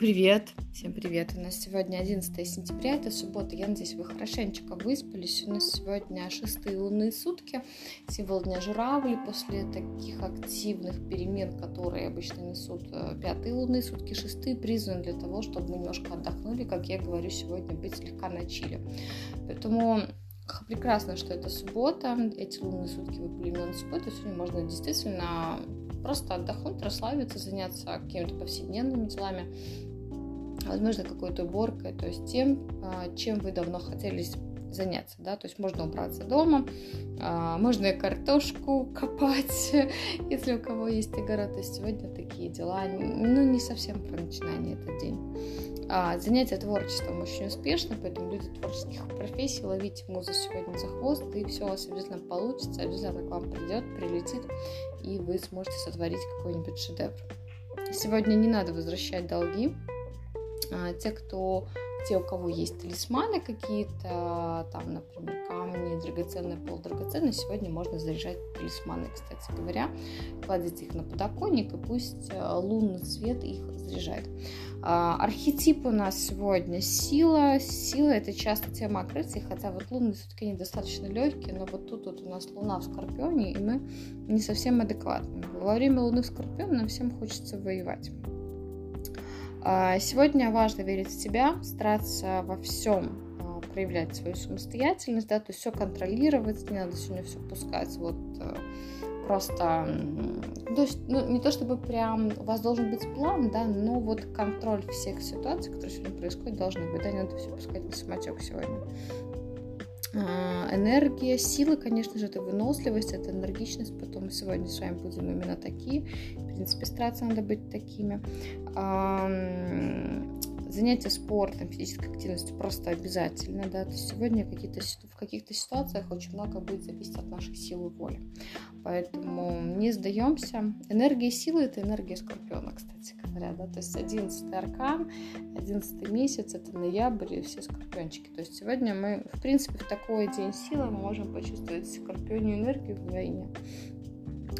привет! Всем привет! У нас сегодня 11 сентября, это суббота. Я надеюсь, вы хорошенечко выспались. У нас сегодня шестые лунные сутки, символ дня журавли. После таких активных перемен, которые обычно несут э, пятые лунные сутки, шестые призваны для того, чтобы мы немножко отдохнули, как я говорю сегодня, быть слегка на чиле. Поэтому прекрасно, что это суббота, эти лунные сутки выпали именно субботу, сегодня можно действительно просто отдохнуть, расслабиться, заняться какими-то повседневными делами, возможно, какой-то уборкой, то есть тем, а, чем вы давно хотели заняться, да, то есть можно убраться дома, а, можно и картошку копать, если у кого есть огород, то есть сегодня такие дела, ну, не совсем про начинание этот день. А, занятие творчеством очень успешно, поэтому люди творческих профессий, ловите музу сегодня за хвост, и все у вас обязательно получится, обязательно к вам придет, прилетит, и вы сможете сотворить какой-нибудь шедевр. Сегодня не надо возвращать долги. Те, кто те, у кого есть талисманы какие-то, там, например, камни, драгоценные, полудрагоценные, сегодня можно заряжать талисманы, кстати говоря. Кладите их на подоконник, и пусть э, лунный свет их заряжает. А, архетип у нас сегодня сила. Сила это часто тема открытия, хотя вот лунные все-таки они достаточно легкие, но вот тут вот у нас луна в Скорпионе, и мы не совсем адекватны. Во время луны в Скорпионе нам всем хочется воевать. А, сегодня важно верить в себя, стараться во всем а, проявлять свою самостоятельность, да, то есть все контролировать, не надо сегодня все пускать вот э, просто, то есть, ну, не то чтобы прям у вас должен быть план, да, но вот контроль всех ситуаций, которые сегодня происходят, должны быть, да, не надо все пускать на самотек сегодня. А, энергия, силы, конечно же, это выносливость, это энергичность. Потом сегодня с вами будем именно такие. В принципе, стараться надо быть такими. Занятия спортом, физической активностью просто обязательно, да, то есть сегодня какие-то, в каких-то ситуациях очень много будет зависеть от нашей силы воли. Поэтому не сдаемся. Энергия силы – это энергия Скорпиона, кстати говоря, да, то есть 11 аркан, 11 месяц – это ноябрь и все скорпиончики. То есть сегодня мы, в принципе, в такой день силы мы можем почувствовать скорпионию энергию в войне.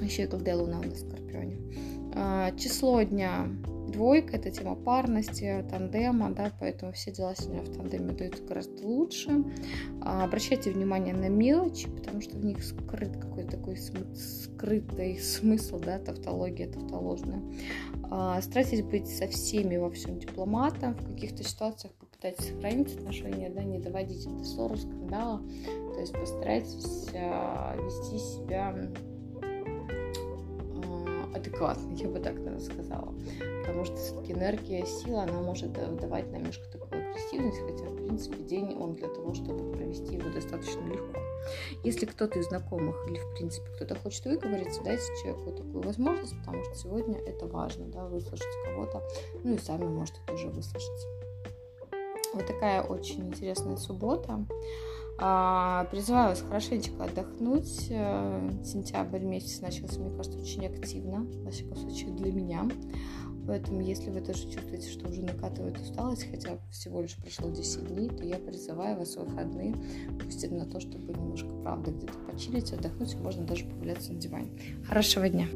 Еще и когда Луна у нас в Скорпионе. А, число дня Двойка – это тема парности, тандема, да, поэтому все дела сегодня в тандеме дают гораздо лучше. А, обращайте внимание на мелочи, потому что в них скрыт какой-то такой скрытый смысл, да, тавтология тавтоложная. А, старайтесь быть со всеми во всем дипломатом, в каких-то ситуациях попытайтесь сохранить отношения, да, не доводить до ссоры, скандала, то есть постарайтесь а, вести себя адекватно, я бы так наверное, сказала. Потому что все-таки энергия, сила, она может давать нам немножко такую агрессивность, хотя, в принципе, день он для того, чтобы провести его достаточно легко. Если кто-то из знакомых или, в принципе, кто-то хочет выговориться, дайте человеку такую возможность, потому что сегодня это важно, да, выслушать кого-то, ну и сами можете тоже выслушать. Вот такая очень интересная суббота. А, призываю вас хорошенечко отдохнуть. Э, сентябрь месяц начался, мне кажется, очень активно, во всяком случае, для меня. Поэтому, если вы тоже чувствуете, что уже накатывает усталость, хотя всего лишь прошло 10 дней, то я призываю вас в выходные пустить на то, чтобы немножко, правда, где-то почилить, отдохнуть, можно даже поваляться на диване. Хорошего дня!